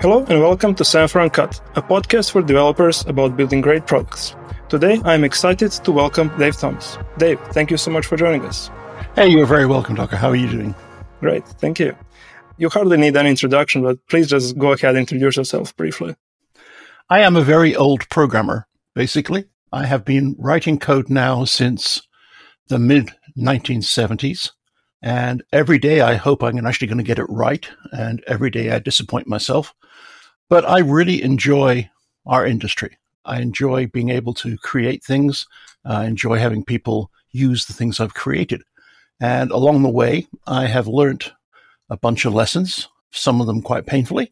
Hello and welcome to Semaphore Uncut, a podcast for developers about building great products. Today, I'm excited to welcome Dave Thomas. Dave, thank you so much for joining us. Hey, you're very welcome, Darko. How are you doing? Great, thank you. You hardly need an introduction, but please just go ahead and introduce yourself briefly. I am a very old programmer, basically. I have been writing code now since the mid 1970s. And every day I hope I'm actually going to get it right. And every day I disappoint myself. But I really enjoy our industry. I enjoy being able to create things. I enjoy having people use the things I've created. And along the way, I have learned a bunch of lessons, some of them quite painfully.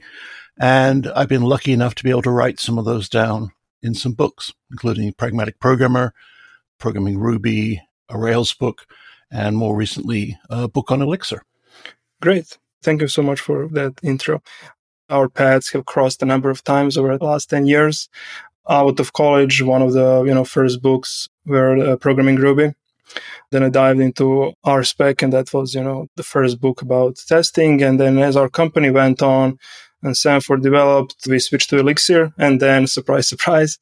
And I've been lucky enough to be able to write some of those down in some books, including Pragmatic Programmer, Programming Ruby, a Rails book, and more recently, a book on Elixir. Great. Thank you so much for that intro. Our paths have crossed a number of times over the last 10 years. Out of college, one of the you know first books were uh, Programming Ruby. Then I dived into RSpec, and that was you know the first book about testing. And then as our company went on, and Semaphore developed, we switched to Elixir, and then surprise, surprise,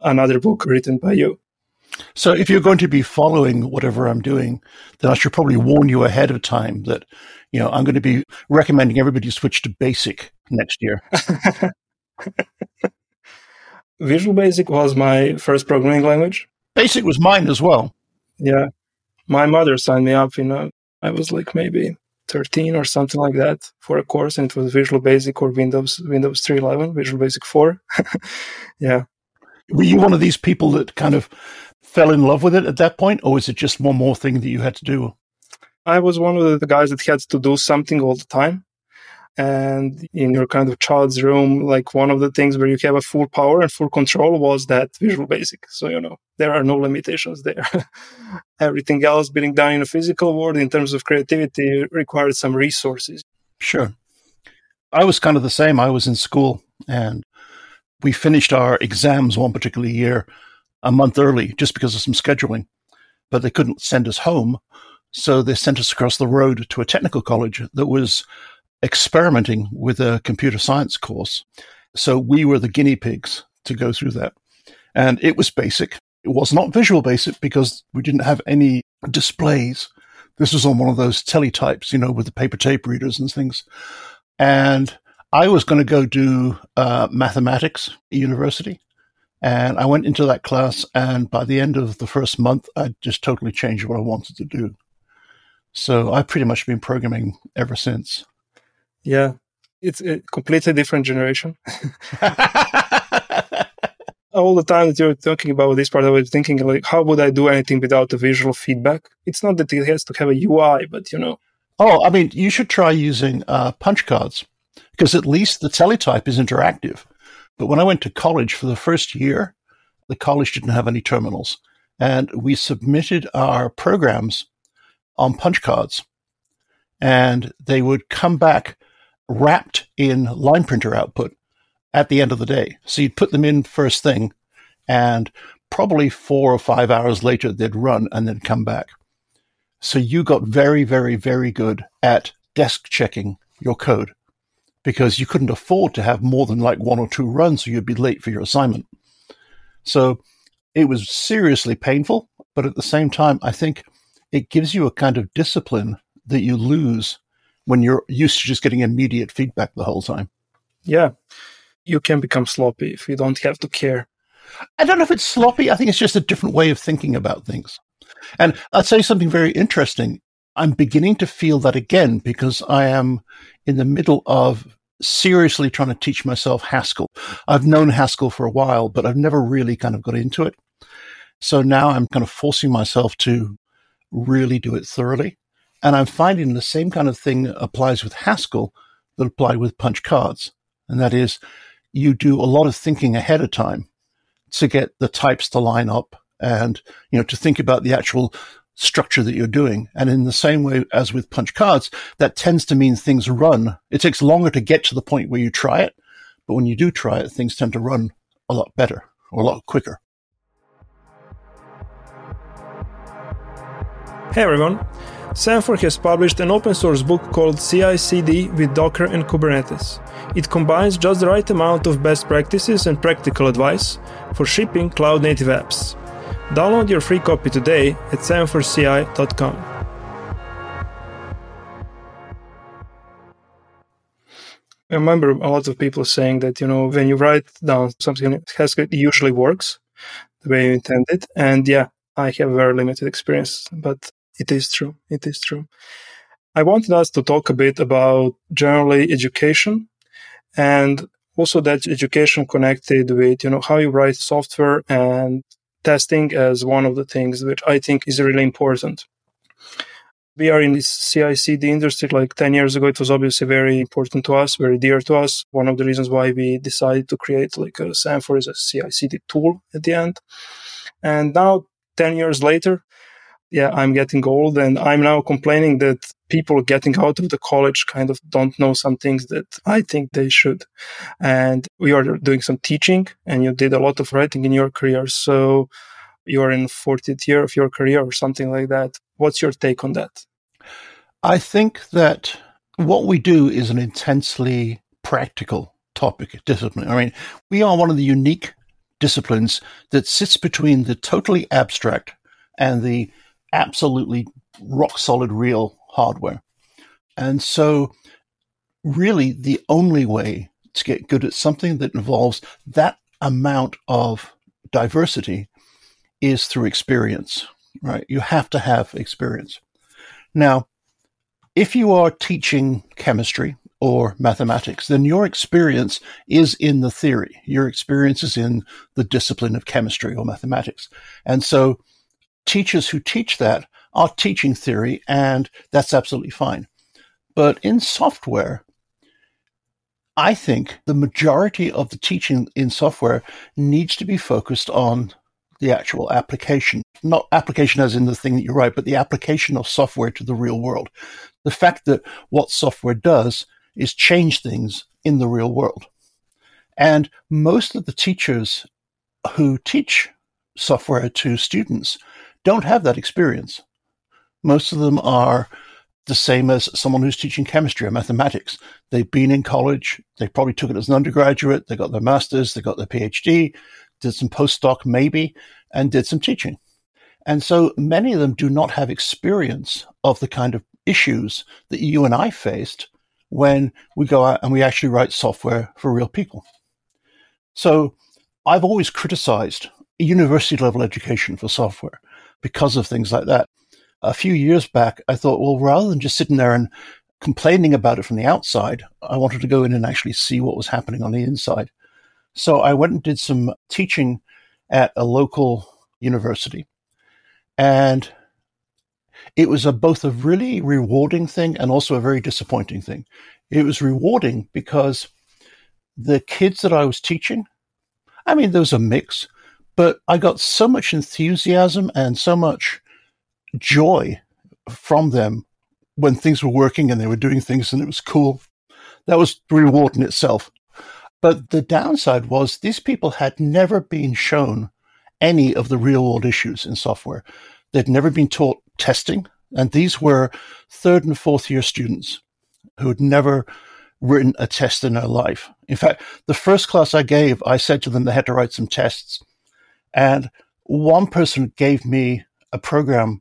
another book written by you. So if you're going to be following whatever I'm doing, then I should probably warn you ahead of time that, you know, I'm going to be recommending everybody switch to basic next year. Visual Basic was my first programming language. Basic was mine as well. Yeah. My mother signed me up, you know, I was like maybe 13 or something like that for a course and it was Visual Basic or Windows Windows 3.11, Visual Basic 4. yeah. Were you one of these people that kind of fell in love with it at that point, or was it just one more thing that you had to do? I was one of the guys that had to do something all the time. And in your kind of child's room, like one of the things where you have a full power and full control was that Visual Basic. So, you know, there are no limitations there. Everything else being done in a physical world in terms of creativity required some resources. Sure. I was kind of the same. I was in school and we finished our exams one particular year a month early just because of some scheduling, but they couldn't send us home. So they sent us across the road to a technical college that was experimenting with a computer science course. So we were the guinea pigs to go through that. And it was basic. It was not visual basic because we didn't have any displays. This was on one of those teletypes, you know, with the paper tape readers and things. And I was going to go do uh, mathematics at university. And I went into that class, and by the end of the first month, I just totally changed what I wanted to do. So I've pretty much been programming ever since. Yeah, it's a completely different generation. All the time that you're talking about this part, I was thinking like, how would I do anything without the visual feedback? It's not that it has to have a UI, but you know. Oh, I mean, you should try using uh, punch cards because at least the teletype is interactive. But when I went to college for the first year, the college didn't have any terminals. And we submitted our programs on punch cards. And they would come back wrapped in line printer output at the end of the day. So you'd put them in first thing, and probably four or five hours later, they'd run and then come back. So you got very, very, very good at desk checking your code because you couldn't afford to have more than like one or two runs or you'd be late for your assignment. So it was seriously painful, but at the same time, I think it gives you a kind of discipline that you lose when you're used to just getting immediate feedback the whole time. Yeah. You can become sloppy if you don't have to care. I don't know if it's sloppy. I think it's just a different way of thinking about things. And I'd say something very interesting. I'm beginning to feel that again because I am in the middle of seriously trying to teach myself Haskell. I've known Haskell for a while, but I've never really kind of got into it. So now I'm kind of forcing myself to really do it thoroughly. And I'm finding the same kind of thing applies with Haskell that apply with punch cards. And that is you do a lot of thinking ahead of time to get the types to line up and, you know, to think about the actual structure that you're doing. And in the same way as with punch cards, that tends to mean things run. It takes longer to get to the point where you try it. But when you do try it, things tend to run a lot better or a lot quicker. Hey everyone! Semaphore has published an open source book called CI CD with Docker and Kubernetes. It combines just the right amount of best practices and practical advice for shipping cloud native apps. Download your free copy today at semaphoreci.com. I remember a lot of people saying that, you know, when you write down something in Haskell, it usually works the way you intended. And yeah, I have very limited experience, but it is true. It is true. I wanted us to talk a bit about generally education and also that education connected with, you know, how you write software and testing as one of the things which I think is really important. We are in this CI/CD industry. Like ten years ago, it was obviously very important to us, very dear to us. One of the reasons why we decided to create like a Semaphore is a CI/CD tool at the end. And now, ten years later, yeah, I'm getting old and I'm now complaining that people getting out of the college kind of don't know some things that I think they should. And we are doing some teaching and you did a lot of writing in your career. So you're in 40th year of your career or something like that. What's your take on that? I think that what we do is an intensely practical topic discipline. I mean, we are one of the unique disciplines that sits between the totally abstract and the absolutely rock solid real hardware. And so, really, the only way to get good at something that involves that amount of diversity is through experience, right? You have to have experience. Now, if you are teaching chemistry or mathematics, then your experience is in the theory. Your experience is in the discipline of chemistry or mathematics. And so teachers who teach that are teaching theory, and that's absolutely fine. But in software, I think the majority of the teaching in software needs to be focused on the actual application, not application as in the thing that you write, but the application of software to the real world. The fact that what software does is change things in the real world. And most of the teachers who teach software to students don't have that experience. Most of them are the same as someone who's teaching chemistry or mathematics. They've been in college, they probably took it as an undergraduate, they got their master's, they got their PhD, did some postdoc maybe, and did some teaching. And so many of them do not have experience of the kind of issues that you and I faced when we go out and we actually write software for real people. So I've always criticized university level education for software because of things like that. A few years back, I thought, well, rather than just sitting there and complaining about it from the outside, I wanted to go in and actually see what was happening on the inside. So I went and did some teaching at a local university. And it was a, both a really rewarding thing and also a very disappointing thing. It was rewarding because the kids that I was teaching, I mean, there was a mix, but I got so much enthusiasm and so much joy from them when things were working and they were doing things and it was cool. That was the reward in itself. But the downside was these people had never been shown any of the real world issues in software. They'd never been taught testing. And these were third and fourth year students who had never written a test in their life. In fact, the first class I gave, I said to them they had to write some tests. And one person gave me a program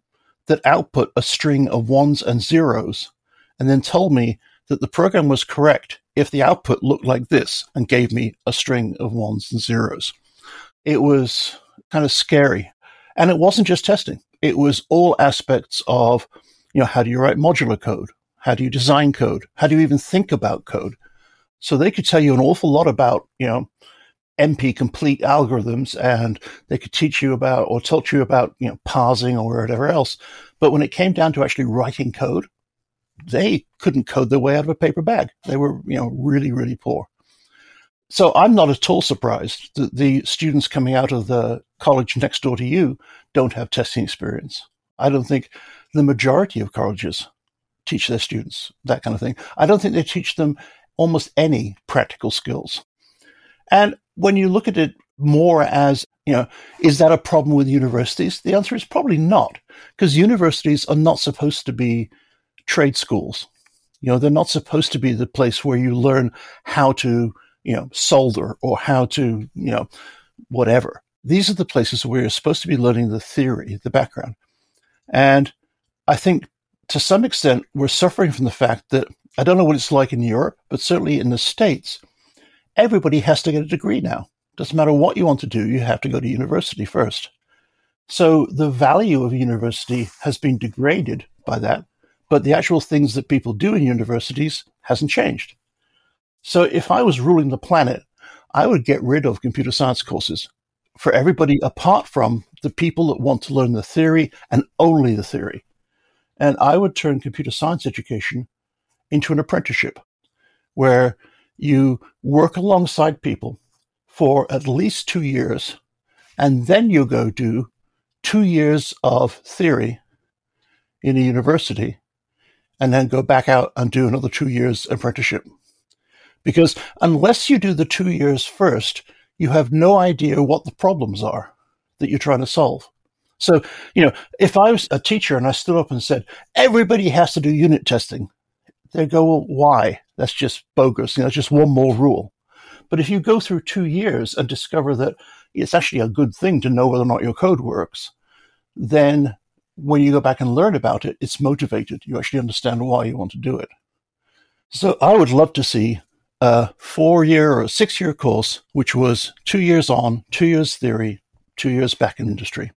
that output a string of ones and zeros and then told me that the program was correct if the output looked like this and gave me a string of ones and zeros. It was kind of scary. And it wasn't just testing. It was all aspects of, you know, how do you write modular code? How do you design code? How do you even think about code? So they could tell you an awful lot about, you know, NP complete algorithms and they could teach you about or taught you about, you know, parsing or whatever else. But when it came down to actually writing code, they couldn't code their way out of a paper bag. They were, you know, really, really poor. So I'm not at all surprised that the students coming out of the college next door to you don't have testing experience. I don't think the majority of colleges teach their students that kind of thing. I don't think they teach them almost any practical skills. And when you look at it more as You know, is that a problem with universities? The answer is probably not, because universities are not supposed to be trade schools. You know, they're not supposed to be the place where you learn how to, you know, solder or how to, you know, whatever. These are the places where you're supposed to be learning the theory, the background. And I think to some extent, we're suffering from the fact that I don't know what it's like in Europe, but certainly in the States, everybody has to get a degree now. Doesn't matter what you want to do, you have to go to university first. So the value of university has been degraded by that, but the actual things that people do in universities hasn't changed. So if I was ruling the planet, I would get rid of computer science courses for everybody apart from the people that want to learn the theory and only the theory. And I would turn computer science education into an apprenticeship where you work alongside people for at least two years, and then you go do two years of theory in a university, and then go back out and do another two years apprenticeship. Because unless you do the two years first, you have no idea what the problems are that you're trying to solve. So, you know, if I was a teacher and I stood up and said, everybody has to do unit testing, they'd go, well, why? That's just bogus. You know, just one more rule. But if you go through two years and discover that it's actually a good thing to know whether or not your code works, then when you go back and learn about it, it's motivated. You actually understand why you want to do it. So I would love to see a four year or six year course, which was two years on, two years theory, two years back in industry.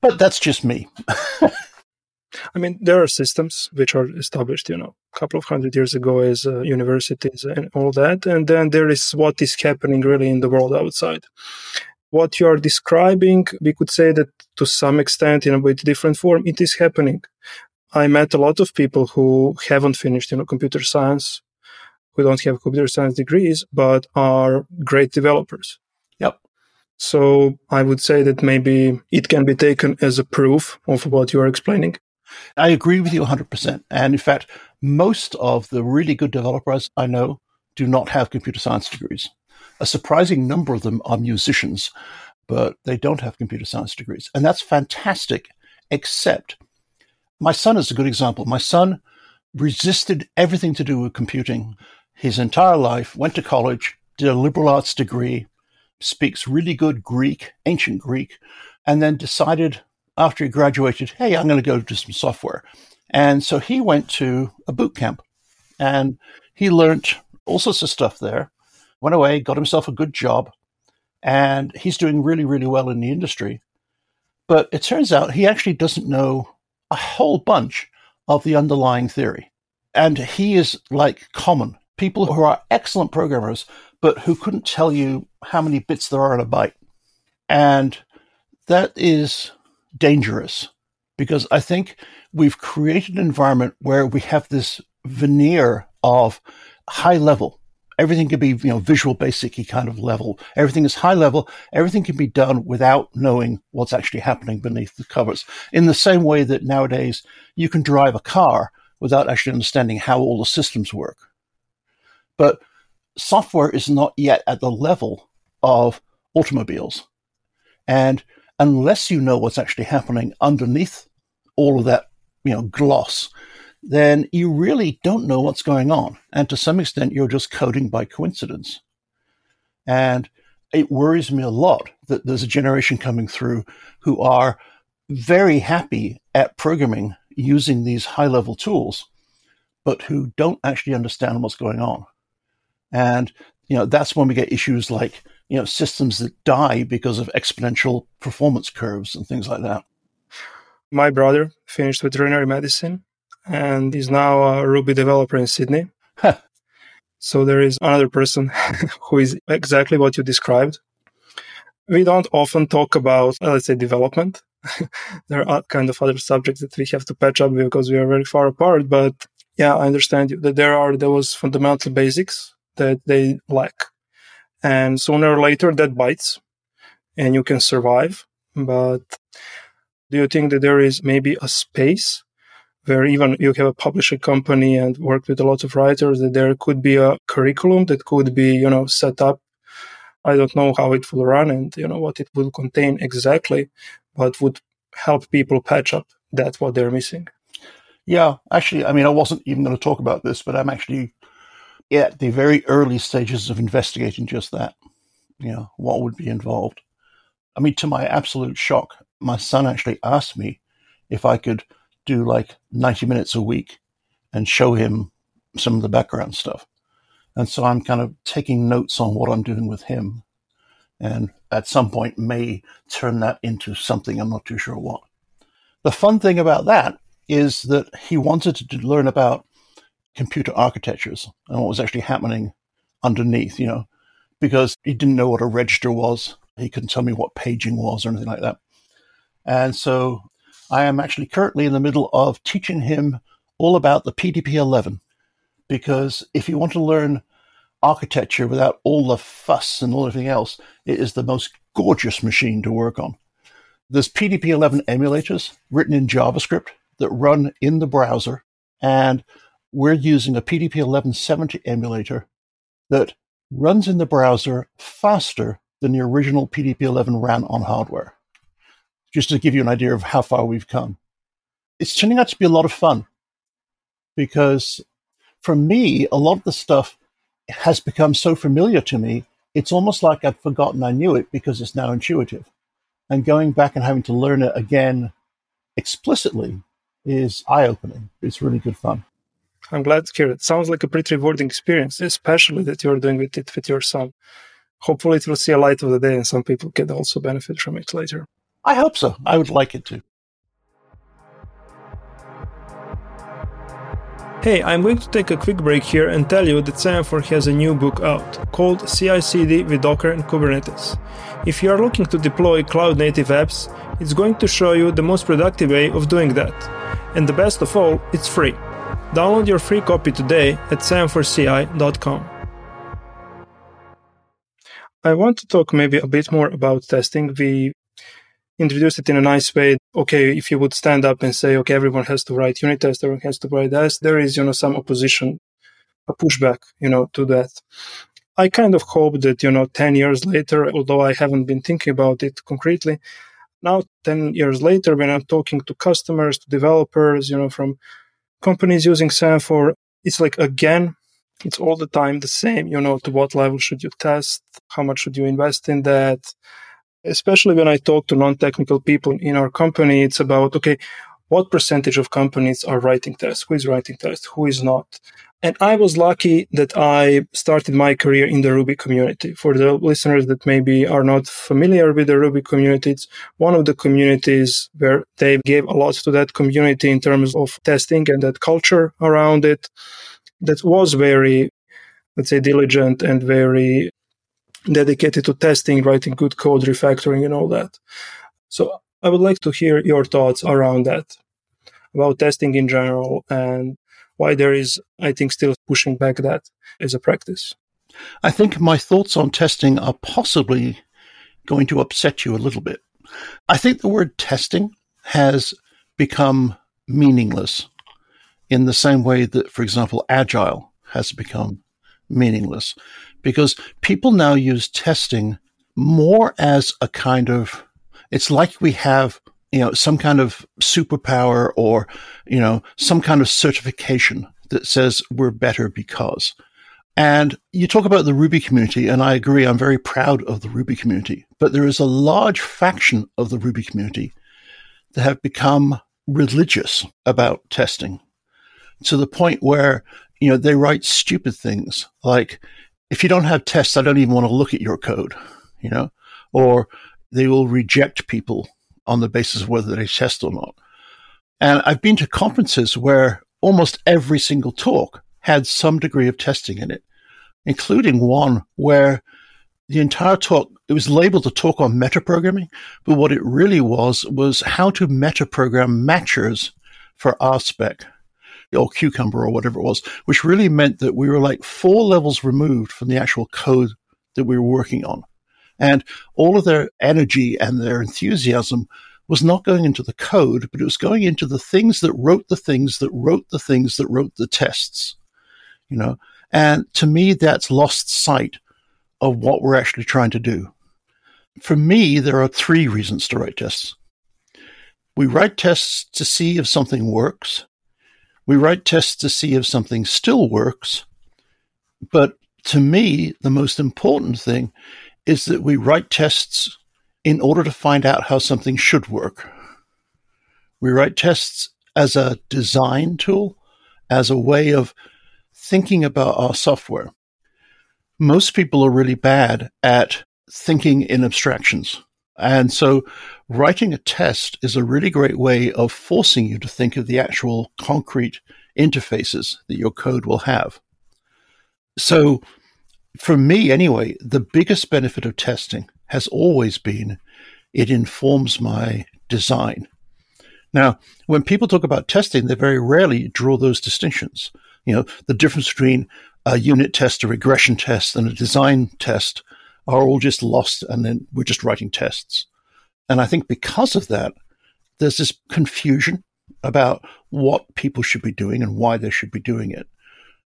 But that's just me. I mean, there are systems which are established, you know, a couple of hundred years ago as uh, universities and all that. And then there is what is happening really in the world outside. What you are describing, we could say that to some extent, in a bit different form, it is happening. I met a lot of people who haven't finished, you know, computer science, who don't have computer science degrees, but are great developers. Yep. So I would say that maybe it can be taken as a proof of what you are explaining. I agree with you 100%. And in fact, most of the really good developers I know do not have computer science degrees. A surprising number of them are musicians, but they don't have computer science degrees. And that's fantastic, except my son is a good example. My son resisted everything to do with computing his entire life, went to college, did a liberal arts degree, speaks really good Greek, ancient Greek, and then decided after he graduated, hey, I'm going to go do some software. And so he went to a boot camp and he learned all sorts of stuff there, went away, got himself a good job, and he's doing really, really well in the industry. But it turns out he actually doesn't know a whole bunch of the underlying theory. And he is like common people who are excellent programmers, but who couldn't tell you how many bits there are in a byte. And that is dangerous because I think we've created an environment where we have this veneer of high level. Everything can be, you know, visual basic kind of level. Everything is high level. Everything can be done without knowing what's actually happening beneath the covers. In the same way that nowadays you can drive a car without actually understanding how all the systems work. But software is not yet at the level of automobiles. And unless you know what's actually happening underneath all of that, you know, gloss, then you really don't know what's going on. And to some extent, you're just coding by coincidence. And it worries me a lot that there's a generation coming through who are very happy at programming using these high level tools, but who don't actually understand what's going on. And, you know, that's when we get issues like you know, systems that die because of exponential performance curves and things like that. My brother finished veterinary medicine and is now a Ruby developer in Sydney. so there is another person who is exactly what you described. We don't often talk about, uh, let's say, development. there are kind of other subjects that we have to patch up because we are very far apart. But yeah, I understand that there are those fundamental basics that they lack and sooner or later that bites and you can survive but do you think that there is maybe a space where even you have a publishing company and work with a lot of writers that there could be a curriculum that could be you know set up I don't know how it will run and you know what it will contain exactly, but would help people patch up that what they're missing. Yeah, actually, I mean, I wasn't even going to talk about this, but I'm actually at the very early stages of investigating just that. You know, what would be involved. I mean, to my absolute shock, my son actually asked me if I could do like 90 minutes a week and show him some of the background stuff. And so I'm kind of taking notes on what I'm doing with him. And at some point may turn that into something. I'm not too sure what. The fun thing about that is that he wanted to learn about computer architectures and what was actually happening underneath, you know, because he didn't know what a register was. He couldn't tell me what paging was or anything like that. And so I am actually currently in the middle of teaching him all about the PDP 11 because if you want to learn architecture without all the fuss and all everything else, it is the most gorgeous machine to work on. There's PDP 11 emulators written in JavaScript that run in the browser, and we're using a PDP 1170 emulator that runs in the browser faster than the original PDP 11 ran on hardware. Just to give you an idea of how far we've come. It's turning out to be a lot of fun because for me, a lot of the stuff has become so familiar to me, it's almost like I've forgotten I knew it because it's now intuitive. And going back and having to learn it again explicitly is eye opening. It's really good fun. I'm glad to hear it. Sounds like a pretty rewarding experience, especially that you're doing with it with your son. Hopefully, it will see a light of the day and some people can also benefit from it later. I hope so. I would like it to. Hey, I'm going to take a quick break here and tell you that Semaphore has a new book out called CI/CD with Docker and Kubernetes. If you are looking to deploy cloud native apps, it's going to show you the most productive way of doing that. And the best of all, it's free. Download your free copy today at semaphoreCI.com. I want to talk maybe a bit more about testing. We introduced it in a nice way. Okay, if you would stand up and say, okay, everyone has to write unit tests, everyone has to write tests, there is, you know, some opposition, a pushback, you know, to that. I kind of hope that, you know, 10 years later, although I haven't been thinking about it concretely, now 10 years later, when I'm talking to customers, to developers, you know, from companies using Semaphore, it's like, again, it's all the time the same, you know, to what level should you test? How much should you invest in that? especially when I talk to non-technical people in our company, it's about, okay, what percentage of companies are writing tests? Who is writing tests? Who is not? And I was lucky that I started my career in the Ruby community. For the listeners that maybe are not familiar with the Ruby community, it's one of the communities where they gave a lot to that community in terms of testing and that culture around it that was very, let's say, diligent and very dedicated to testing, writing good code, refactoring, and all that. So I would like to hear your thoughts around that, about testing in general, and why there is, I think, still pushing back that as a practice. I think my thoughts on testing are possibly going to upset you a little bit. I think the word testing has become meaningless in the same way that, for example, agile has become meaningless because people now use testing more as a kind of, it's like we have, you know, some kind of superpower or, you know, some kind of certification that says we're better because. And you talk about the Ruby community, and I agree, I'm very proud of the Ruby community. But there is a large faction of the Ruby community that have become religious about testing to the point where, you know, they write stupid things like, if you don't have tests, I don't even want to look at your code, you know, or they will reject people on the basis of whether they test or not. And I've been to conferences where almost every single talk had some degree of testing in it, including one where the entire talk, it was labeled a talk on metaprogramming, but what it really was was how to metaprogram matchers for RSpec or Cucumber or whatever it was, which really meant that we were like four levels removed from the actual code that we were working on. And all of their energy and their enthusiasm was not going into the code, but it was going into the things that wrote the things that wrote the things that wrote the tests. You know, and to me, that's lost sight of what we're actually trying to do. For me, there are three reasons to write tests. We write tests to see if something works. We write tests to see if something still works. But to me, the most important thing is that we write tests in order to find out how something should work. We write tests as a design tool, as a way of thinking about our software. Most people are really bad at thinking in abstractions. And so writing a test is a really great way of forcing you to think of the actual concrete interfaces that your code will have. So for me anyway, the biggest benefit of testing has always been it informs my design. Now, when people talk about testing, they very rarely draw those distinctions. You know, the difference between a unit test, a regression test, and a design test are all just lost, and then we're just writing tests. And I think because of that, there's this confusion about what people should be doing and why they should be doing it.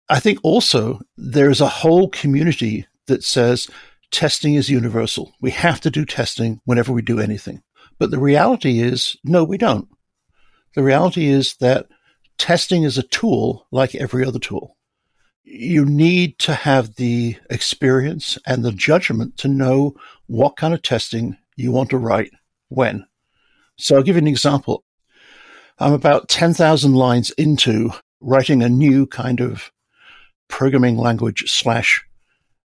I think also there's a whole community that says testing is universal. We have to do testing whenever we do anything. But the reality is, no, we don't. The reality is that testing is a tool like every other tool. You need to have the experience and the judgment to know what kind of testing you want to write when. So I'll give you an example. I'm about 10,000 lines into writing a new kind of programming language slash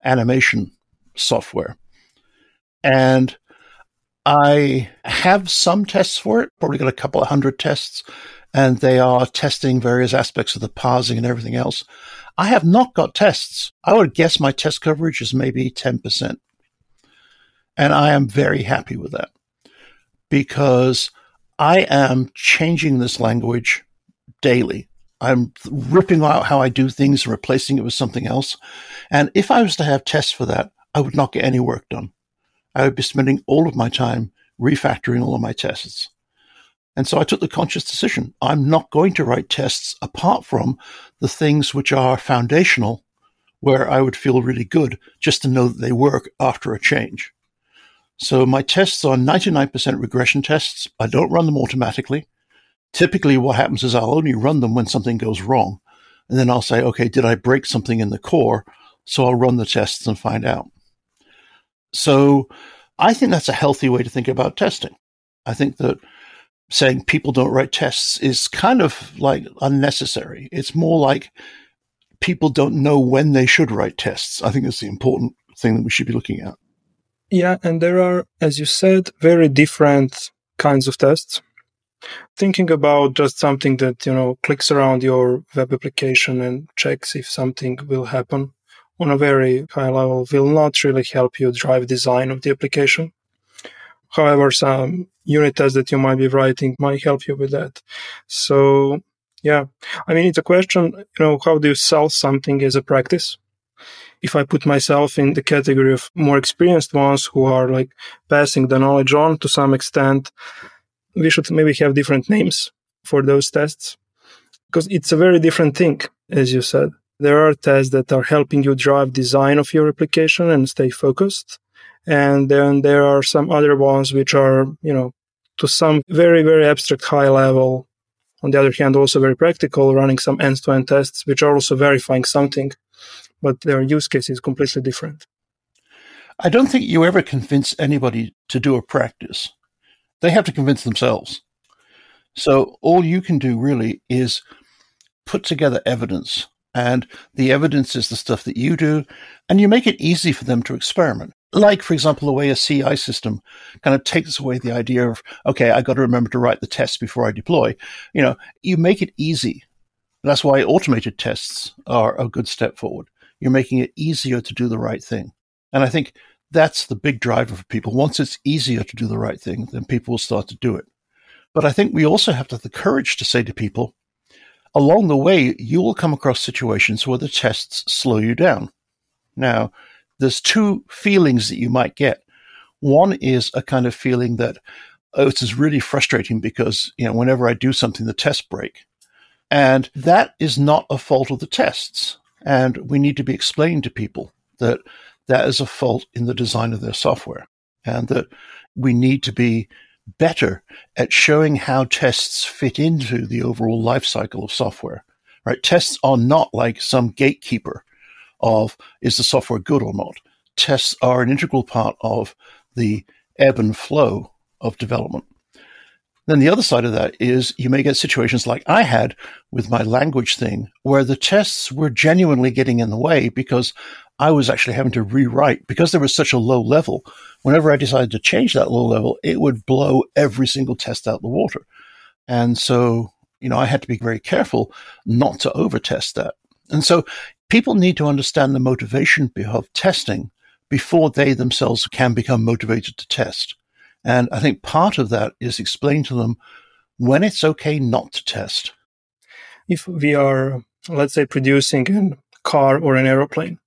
animation software. And I have some tests for it, probably got a couple of hundred tests, and they are testing various aspects of the parsing and everything else. I have not got tests. I would guess my test coverage is maybe 10%. And I am very happy with that because I am changing this language daily. I'm ripping out how I do things and replacing it with something else. And if I was to have tests for that, I would not get any work done. I would be spending all of my time refactoring all of my tests. And so I took the conscious decision. I'm not going to write tests apart from the things which are foundational, where I would feel really good just to know that they work after a change. So my tests are 99% regression tests. I don't run them automatically. Typically what happens is I'll only run them when something goes wrong. And then I'll say, okay, did I break something in the core? So I'll run the tests and find out. So I think that's a healthy way to think about testing. I think that saying people don't write tests is kind of like unnecessary. It's more like people don't know when they should write tests. I think that's the important thing that we should be looking at. Yeah, and there are, as you said, very different kinds of tests. Thinking about just something that, you know, clicks around your web application and checks if something will happen on a very high level will not really help you drive design of the application. However, some unit tests that you might be writing might help you with that. So, yeah, I mean, it's a question, you know, how do you sell something as a practice? If I put myself in the category of more experienced ones who are like passing the knowledge on to some extent, we should maybe have different names for those tests because it's a very different thing, as you said. There are tests that are helping you drive design of your application and stay focused. And then there are some other ones which are, you know, to some very, very abstract high level. On the other hand, also very practical, running some end to end tests, which are also verifying something, but their use case is completely different. I don't think you ever convince anybody to do a practice. They have to convince themselves. So all you can do really is put together evidence and the evidence is the stuff that you do, and you make it easy for them to experiment. Like, for example, the way a CI system kind of takes away the idea of, okay, I got to remember to write the test before I deploy. You know, you make it easy. That's why automated tests are a good step forward. You're making it easier to do the right thing. And I think that's the big driver for people. Once it's easier to do the right thing, then people will start to do it. But I think we also have to have the courage to say to people, Along the way, you will come across situations where the tests slow you down. Now, there's two feelings that you might get. One is a kind of feeling that, oh, this is really frustrating because, you know, whenever I do something, the tests break. And that is not a fault of the tests. And we need to be explaining to people that that is a fault in the design of their software and that we need to be better at showing how tests fit into the overall life cycle of software. Right? Tests are not like some gatekeeper of is the software good or not. Tests are an integral part of the ebb and flow of development. Then the other side of that is you may get situations like I had with my language thing, where the tests were genuinely getting in the way because I was actually having to rewrite because there was such a low level. Whenever I decided to change that low level, it would blow every single test out the water. And so, you know, I had to be very careful not to overtest that. And so people need to understand the motivation of testing before they themselves can become motivated to test. And I think part of that is explain to them when it's okay not to test. If we are, let's say, producing a car or an aeroplane,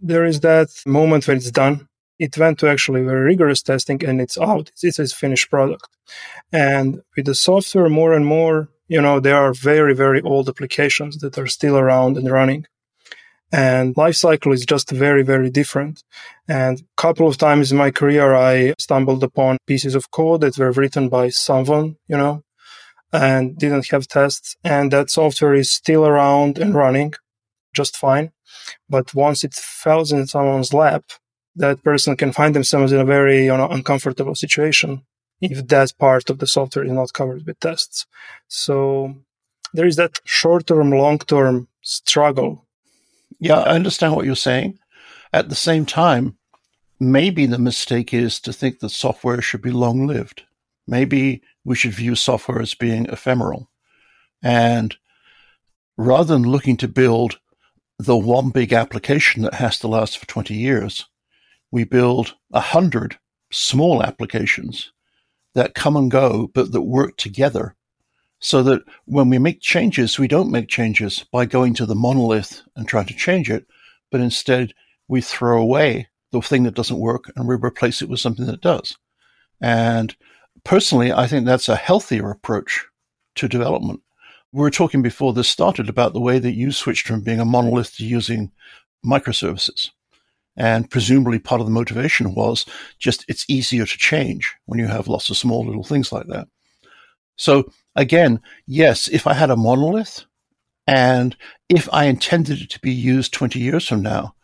there is that moment when it's done. It went to actually very rigorous testing and it's out. It's, a finished product. And with the software, more and more, you know, there are very, very old applications that are still around and running and life cycle is just very very different and a couple of times in my career i stumbled upon pieces of code that were written by someone you know and didn't have tests and that software is still around and running just fine but once it falls in someone's lap that person can find themselves in a very you know, uncomfortable situation if that part of the software is not covered with tests so there is that short term long term struggle yeah, I understand what you're saying. At the same time, maybe the mistake is to think that software should be long lived. Maybe we should view software as being ephemeral. And rather than looking to build the one big application that has to last for 20 years, we build a hundred small applications that come and go, but that work together so that when we make changes, we don't make changes by going to the monolith and trying to change it, but instead we throw away the thing that doesn't work and we replace it with something that does. And personally, I think that's a healthier approach to development. We were talking before this started about the way that you switched from being a monolith to using microservices. And presumably part of the motivation was just it's easier to change when you have lots of small little things like that. So again, yes, if I had a monolith and if I intended it to be used 20 years from now,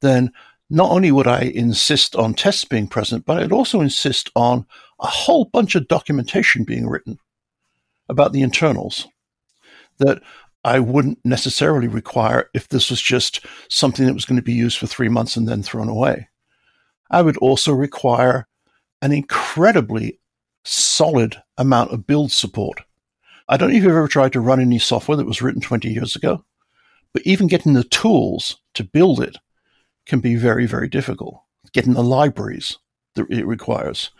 then not only would I insist on tests being present, but I'd also insist on a whole bunch of documentation being written about the internals that I wouldn't necessarily require if this was just something that was going to be used for three months and then thrown away. I would also require an incredibly solid amount of build support I don't know if you've ever tried to run any software that was written 20 years ago, but even getting the tools to build it can be very, very difficult. Getting the libraries that it requires.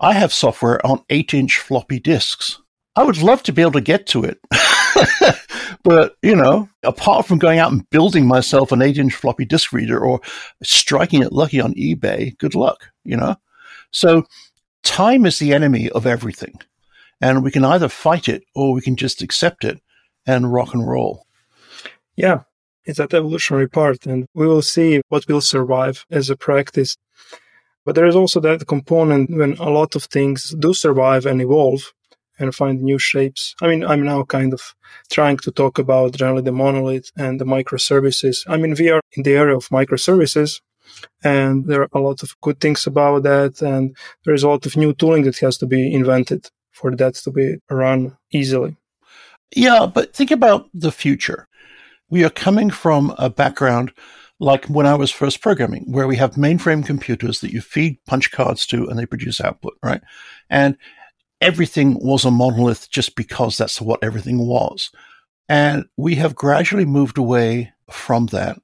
I have software on eight inch floppy disks. I would love to be able to get to it. but, you know, apart from going out and building myself an eight inch floppy disk reader or striking it lucky on eBay, good luck, you know? So time is the enemy of everything. And we can either fight it or we can just accept it and rock and roll. Yeah, it's that evolutionary part, and we will see what will survive as a practice. But there is also that component when a lot of things do survive and evolve and find new shapes. I mean, I'm now kind of trying to talk about generally the monolith and the microservices. I mean, we are in the area of microservices, and there are a lot of good things about that, and there is a lot of new tooling that has to be invented for that to be run easily. Yeah, but think about the future. We are coming from a background like when I was first programming, where we have mainframe computers that you feed punch cards to and they produce output, right? And everything was a monolith just because that's what everything was. And we have gradually moved away from that.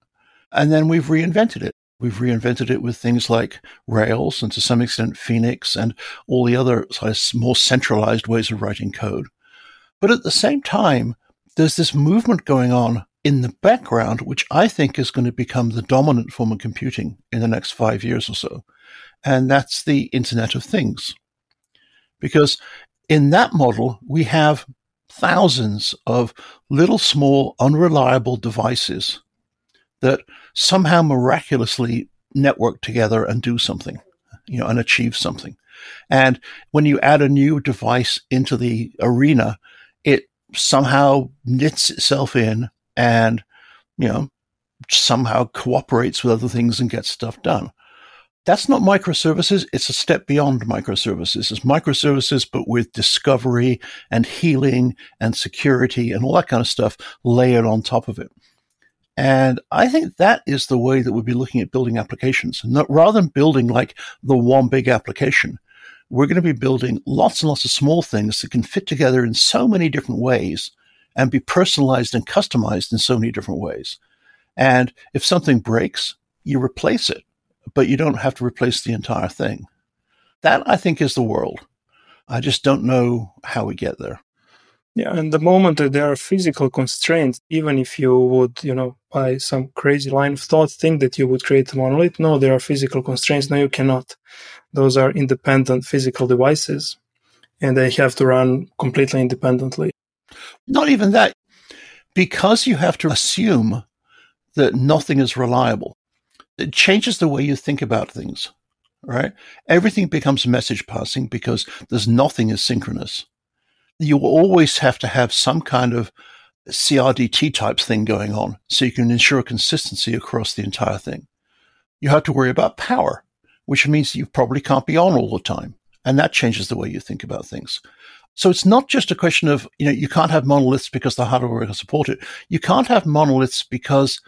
And then we've reinvented it. We've reinvented it with things like Rails and to some extent Phoenix and all the other more centralized ways of writing code. But at the same time, there's this movement going on in the background, which I think is going to become the dominant form of computing in the next five years or so. And that's the Internet of Things. Because in that model, we have thousands of little, small, unreliable devices that somehow miraculously network together and do something, you know, and achieve something. And when you add a new device into the arena, it somehow knits itself in and, you know, somehow cooperates with other things and gets stuff done. That's not microservices. It's a step beyond microservices. It's microservices, but with discovery and healing and security and all that kind of stuff layered on top of it. And I think that is the way that we'll be looking at building applications. Not, rather than building like the one big application, we're going to be building lots and lots of small things that can fit together in so many different ways and be personalized and customized in so many different ways. And if something breaks, you replace it, but you don't have to replace the entire thing. That I think is the world. I just don't know how we get there. Yeah, and the moment that there are physical constraints, even if you would, you know, by some crazy line of thought, think that you would create a monolith, no, there are physical constraints. No, you cannot. Those are independent physical devices, and they have to run completely independently. Not even that. Because you have to assume that nothing is reliable, it changes the way you think about things, right? Everything becomes message passing because there's nothing is synchronous. You always have to have some kind of CRDT type thing going on so you can ensure consistency across the entire thing. You have to worry about power, which means you probably can't be on all the time. And that changes the way you think about things. So it's not just a question of, you know, you can't have monoliths because the hardware can support it. You can't have monoliths because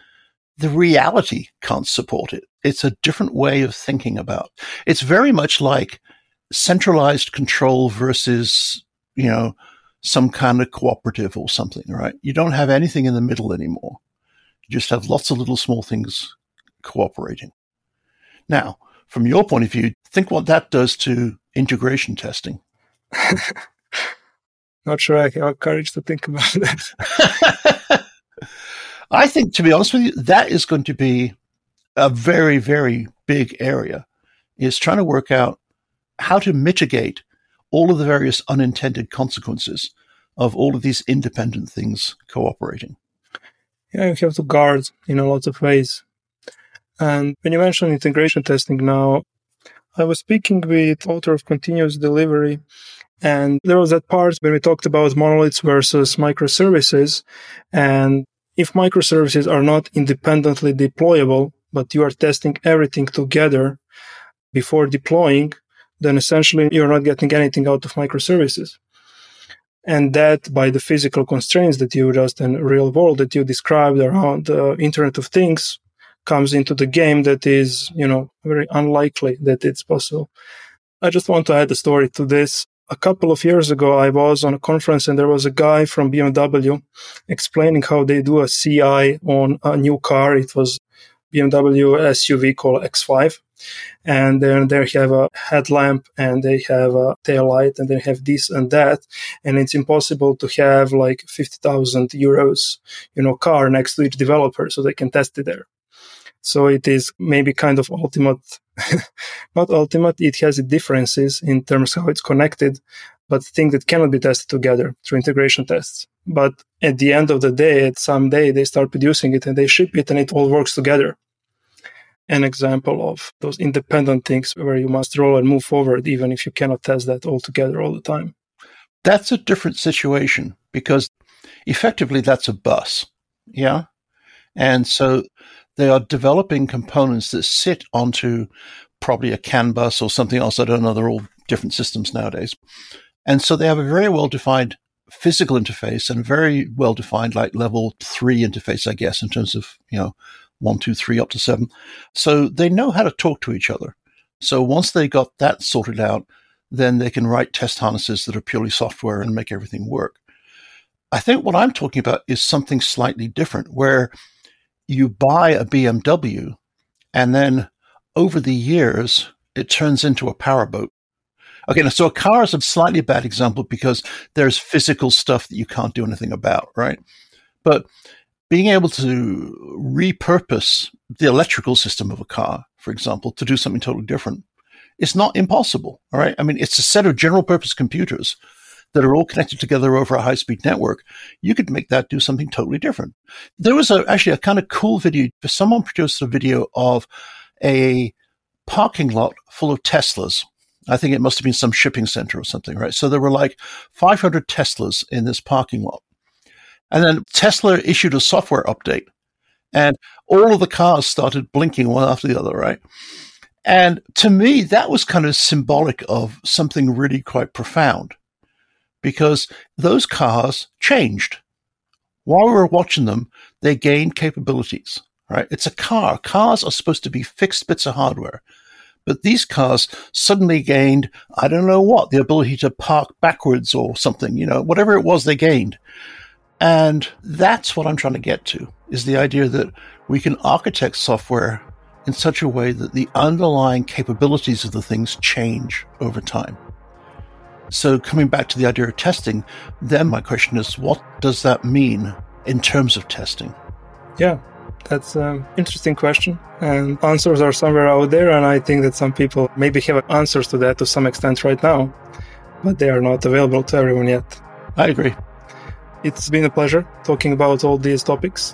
the reality can't support it. It's a different way of thinking about. It's very much like centralized control versus, you know, some kind of cooperative or something, right? You don't have anything in the middle anymore. You just have lots of little small things cooperating. Now, from your point of view, think what that does to integration testing. Not sure I have courage to think about that. I think, to be honest with you, that is going to be a very, very big area. Is trying to work out how to mitigate all of the various unintended consequences of all of these independent things cooperating. Yeah, you have to guard in a lot of ways. And when you mention integration testing now, I was speaking with author of continuous delivery and there was that part when we talked about monoliths versus microservices. And if microservices are not independently deployable, but you are testing everything together before deploying, then essentially you're not getting anything out of microservices. And that by the physical constraints that you just in real world that you described around the Internet of Things comes into the game that is, you know, very unlikely that it's possible. I just want to add a story to this a couple of years ago, I was on a conference and there was a guy from BMW explaining how they do a CI on a new car. It was BMW SUV called X5. And then they have a headlamp and they have a tail light and they have this and that. And it's impossible to have like 50,000 euros, you know, car next to each developer so they can test it there. So it is maybe kind of ultimate, not ultimate. It has differences in terms how it's connected, but things that cannot be tested together through integration tests. But at the end of the day, at some day, they start producing it and they ship it and it all works together. An example of those independent things where you must roll and move forward, even if you cannot test that all together all the time. That's a different situation because effectively that's a bus. Yeah. And so they are developing components that sit onto probably a CAN bus or something else. I don't know. They're all different systems nowadays. And so they have a very well defined physical interface and very well defined like level three interface, I guess, in terms of, you know, one, two, three up to seven. So they know how to talk to each other. So once they got that sorted out, then they can write test harnesses that are purely software and make everything work. I think what I'm talking about is something slightly different where you buy a BMW and then over the years, it turns into a powerboat. Okay, now, so a car is a slightly bad example because there's physical stuff that you can't do anything about, right? But being able to repurpose the electrical system of a car, for example, to do something totally different, it's not impossible. All right. I mean, it's a set of general purpose computers that are all connected together over a high speed network, you could make that do something totally different. There was a, actually a kind of cool video. Someone produced a video of a parking lot full of Teslas. I think it must have been some shipping center or something, right? So there were like 500 Teslas in this parking lot. And then Tesla issued a software update and all of the cars started blinking one after the other, right? And to me, that was kind of symbolic of something really quite profound because those cars changed. While we were watching them, they gained capabilities, right? It's a car. Cars are supposed to be fixed bits of hardware. But these cars suddenly gained, I don't know what, the ability to park backwards or something, you know, whatever it was they gained. And that's what I'm trying to get to is the idea that we can architect software in such a way that the underlying capabilities of the things change over time. So coming back to the idea of testing, then my question is, what does that mean in terms of testing? Yeah, that's an interesting question. And answers are somewhere out there. And I think that some people maybe have answers to that to some extent right now, but they are not available to everyone yet. I agree. It's been a pleasure talking about all these topics.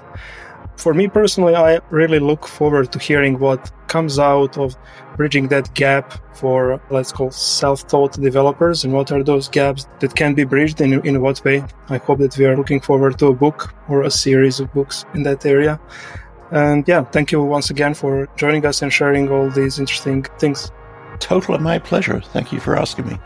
For me personally, I really look forward to hearing what comes out of bridging that gap for, let's call self-taught developers and what are those gaps that can be bridged in, in what way. I hope that we are looking forward to a book or a series of books in that area. And yeah, thank you once again for joining us and sharing all these interesting things. Totally my pleasure. Thank you for asking me.